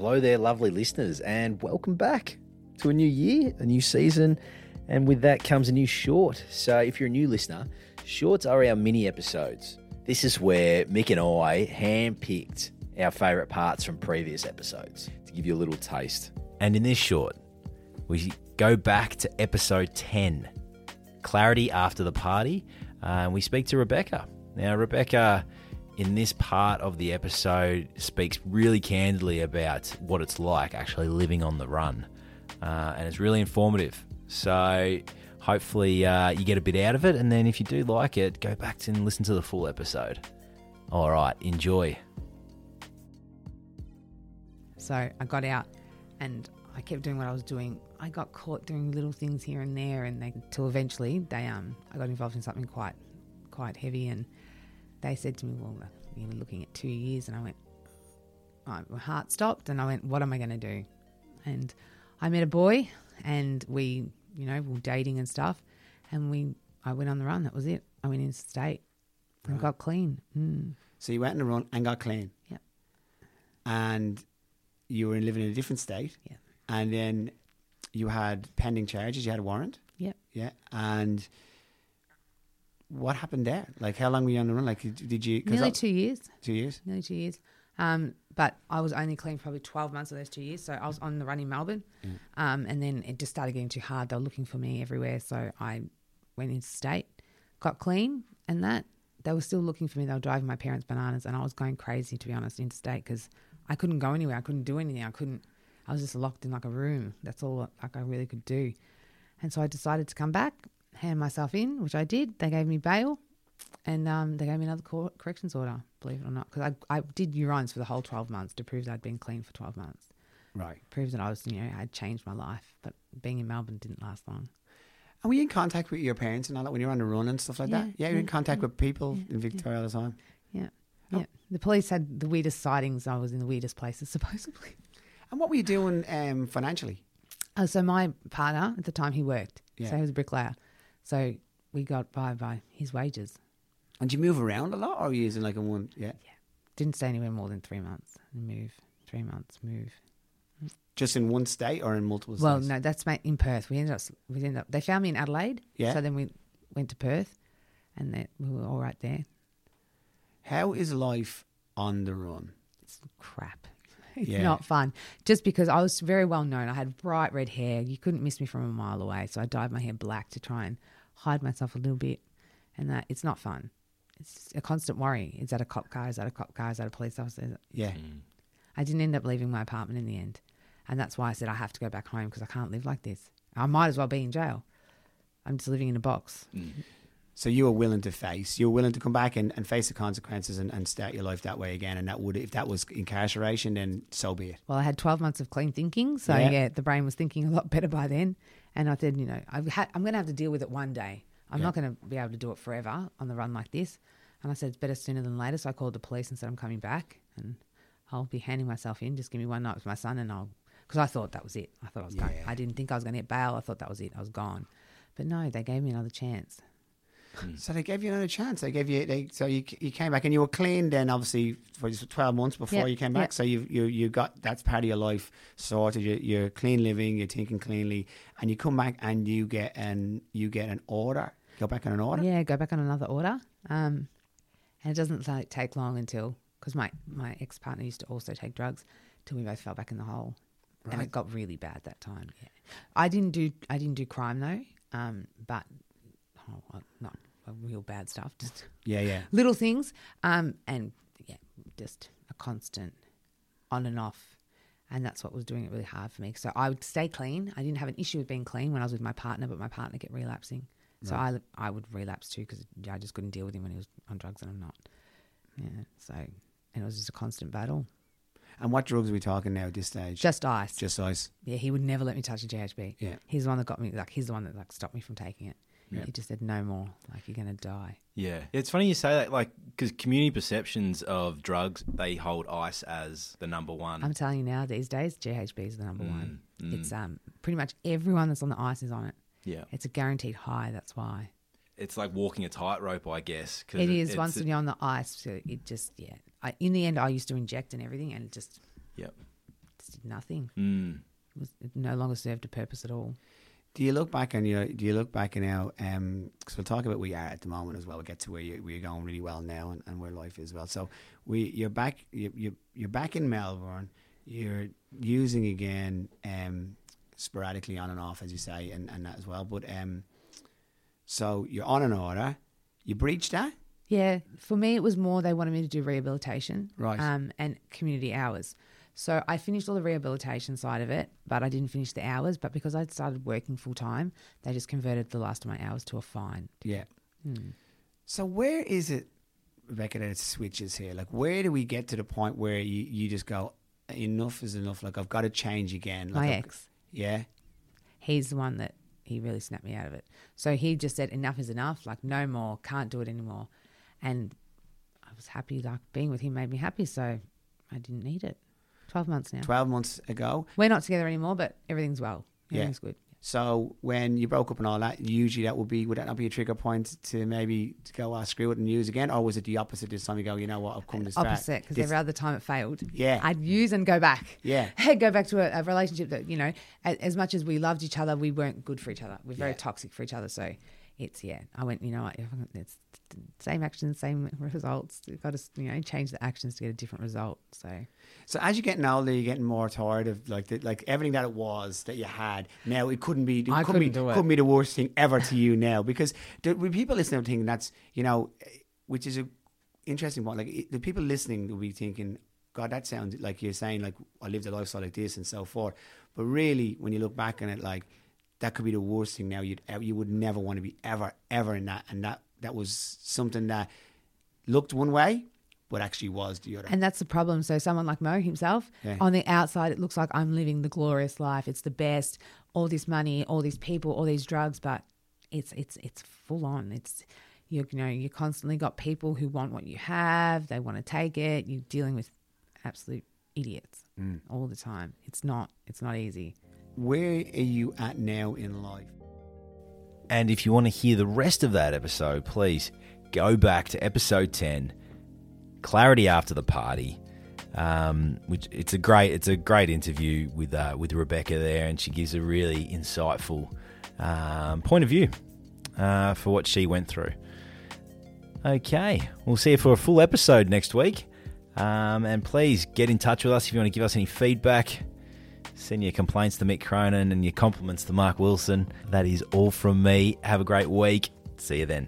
Hello there, lovely listeners, and welcome back to a new year, a new season, and with that comes a new short. So, if you're a new listener, shorts are our mini episodes. This is where Mick and I handpicked our favourite parts from previous episodes to give you a little taste. And in this short, we go back to episode 10 Clarity After the Party, uh, and we speak to Rebecca. Now, Rebecca in this part of the episode speaks really candidly about what it's like actually living on the run. Uh, and it's really informative. So hopefully uh, you get a bit out of it. And then if you do like it, go back and listen to the full episode. All right, enjoy. So I got out and I kept doing what I was doing. I got caught doing little things here and there, and till eventually they um I got involved in something quite quite heavy, and they said to me, "Well, you were looking at two years," and I went, my heart stopped, and I went, "What am I going to do?" And I met a boy, and we, you know, were dating and stuff, and we I went on the run. That was it. I went interstate and Right. got clean. Mm. So you went on the run and got clean. Yep. And you were living in a different state. Yeah. And then you had pending charges. You had a warrant. Yep. Yeah. And what happened there? Like, how long were you on the run? Like, did you? 'cause Nearly that- two years. Two years. nearly two years. Um, but I was only clean probably 12 months of those two years. So I was on the run in Melbourne. Um, and then it just started getting too hard. They were looking for me everywhere. So I went into state, got clean, and that they were still looking for me. They were driving my parents bananas. And I was going crazy, to be honest, interstate because I couldn't go anywhere. I couldn't do anything. I couldn't, I was just locked in like a room. That's all like I really could do. And so I decided to come back, hand myself in, which I did. They gave me bail and um, they gave me another cor- corrections order, believe it or not, because I, I did urines for the whole 12 months to prove that I'd been clean for 12 months. Right. Proves that I was, you know, I'd changed my life. But being in Melbourne didn't last long. And were you in contact with your parents and all that when you were on the run and stuff like that? Yeah, Yeah, you were in contact yeah, with people yeah, in Victoria all the time. Yeah. Oh. Yeah. The police had the weirdest sightings. I was in the weirdest places, supposedly. And what were you doing um, financially? Oh, so my partner at the time, he worked. Yeah. So he was a bricklayer. So we got by by his wages. And you move around a lot, or were you using like a one? Yeah. Yeah. Didn't stay anywhere more than three months. Move. Three months, move. Just in one state or in multiple states? Well, no, that's ma- in Perth. We ended up, we ended up. They found me in Adelaide. Yeah. So then we went to Perth, and then we were all right there. How is life on the run? It's crap. It's Yeah. not fun. Just because I was very well known. I had bright red hair. You couldn't miss me from a mile away. So I dyed my hair black to try and hide myself a little bit. And that it's not fun. It's a constant worry. Is that a cop car? Is that a cop car? Is that a police officer? Yeah. Mm. I didn't end up leaving my apartment in the end. And that's why I said I have to go back home because I can't live like this. I might as well be in jail. I'm just living in a box. Mm. So you were willing to face, you were willing to come back and, and face the consequences and, and start your life that way again. And that would, if that was incarceration, then so be it. Well, I had 12 months of clean thinking. So, Yeah. yeah, the brain was thinking a lot better by then. And I said, you know, I've had, I'm going to have to deal with it one day. I'm Yeah. not going to be able to do it forever on the run like this. And I said, it's better sooner than later. So I called the police and said, I'm coming back and I'll be handing myself in. Just give me one night with my son and I'll, because I thought that was it. I thought I was going, I didn't think I was going to get bail. I thought that was it. I was gone. But no, they gave me another chance. So they gave you another chance. They gave you, they, so you, you came back and you were clean then, obviously, for 12 months before Yeah, you came back. yeah. So you, you, you got, that's part of your life sorted. You, you're clean living, you're thinking cleanly, and you come back and you get an, you get an order. Go back on an order? Yeah, go back on another order. Um, and it doesn't like, take long until because my my ex partner used to also take drugs till we both fell back in the hole, and it got really bad that time. Yeah, I didn't do I didn't do crime though, um, but well, not real bad stuff, just Yeah, yeah. little things, um, and yeah, just a constant on and off. And that's what was doing it really hard for me. So I would stay clean. I didn't have an issue with being clean when I was with my partner, but my partner kept relapsing. So I, I would relapse too because I just couldn't deal with him when he was on drugs and I'm not. Yeah. So, and it was just a constant battle. And what drugs are we talking now at this stage? Just ice. Just ice. yeah. He would never let me touch a GHB. Yeah. He's the one that got me, like, he's the one that, like, stopped me from taking it. Yeah. He just said, no more. Like, you're going to die. Yeah, it's funny you say that, like, because community perceptions of drugs, they hold ice as the number one. I'm telling you now, these days, GHB is the number one. mm. It's um pretty much everyone that's on the ice is on it. yeah, It's a guaranteed high. That's why it's like walking a tightrope, I guess. 'cause it is. it's- Once you're on the ice, so it just yeah. I, in the end, I used to inject and everything, and it just Yep. just did nothing. Mm. It, was, it no longer served a purpose at all. Do you look back on your? Do you look back now? Because we'll talk about where you are at the moment as well. We'll get to where you where you're going really well now and, and where life is well. So we you're back you, you you're back in Melbourne. You're using again um, sporadically on and off, as you say, and, and that as well. But um, so you're on an order. You breached that, Yeah, for me, it was more they wanted me to do rehabilitation, Right. um, and community hours. So I finished all the rehabilitation side of it, but I didn't finish the hours. But because I'd started working full time, they just converted the last of my hours to a fine. yeah. Hmm. So where is it, Rebecca, that it switches here? Like, where do we get to the point where you, you just go, enough is enough? Like, I've got to change again. Like, my I've- ex, Yeah. he's the one that he really snapped me out of it. So he just said, "Enough is enough. Like no more. Can't do it anymore." And I was happy. Like being with him made me happy. So I didn't need it. Twelve months now. 12 months ago. We're not together anymore, but everything's well. Yeah. Everything's good. So when you broke up and all that, usually that would be would that not be a trigger point to maybe to go oh, screw it and use again, or was it the opposite this time? You go, you know what, I've come this far. Opposite, because every other time it failed. Yeah. I'd use and go back. Yeah. go back to a, a relationship that you know, a- as much as we loved each other, we weren't good for each other. We're very Yeah. toxic for each other. So it's yeah. I went, you know what? It's same actions, same results. You've got to you know change the actions to get a different result. So So as you're getting older, you're getting more tired of like the, like everything that it was that you had. Now it couldn't be. It I couldn't be, couldn't do it. couldn't be the worst thing ever to you now because the, when people listening are thinking that's you know, which is a interesting point. Like it- the people listening will be thinking, God, that sounds like you're saying like I lived a lifestyle like this and so forth. But really, when you look back on it, like that could be the worst thing. Now you'd ever, you would never want to be ever ever in that, and that that was something that looked one way, but actually was the other. And that's the problem. So someone like Mo himself, Yeah. on the outside, it looks like I'm living the glorious life. It's the best. All this money, all these people, all these drugs, but it's it's it's full on. It's you, know you constantly got people who want what you have. They want to take it. You're dealing with absolute idiots Mm. all the time. It's not it's not easy. Where are you at now in life? And if you want to hear the rest of that episode, please go back to episode 10, Clarity After the Party. Um, which it's a great it's a great interview with uh, with Rebecca there, and she gives a really insightful um, point of view uh, for what she went through. Okay, we'll see you for a full episode next week, um, and please get in touch with us if you want to give us any feedback. Send your complaints to Mick Cronin and your compliments to Mark Wilson. That is all from me. Have a great week. See you then.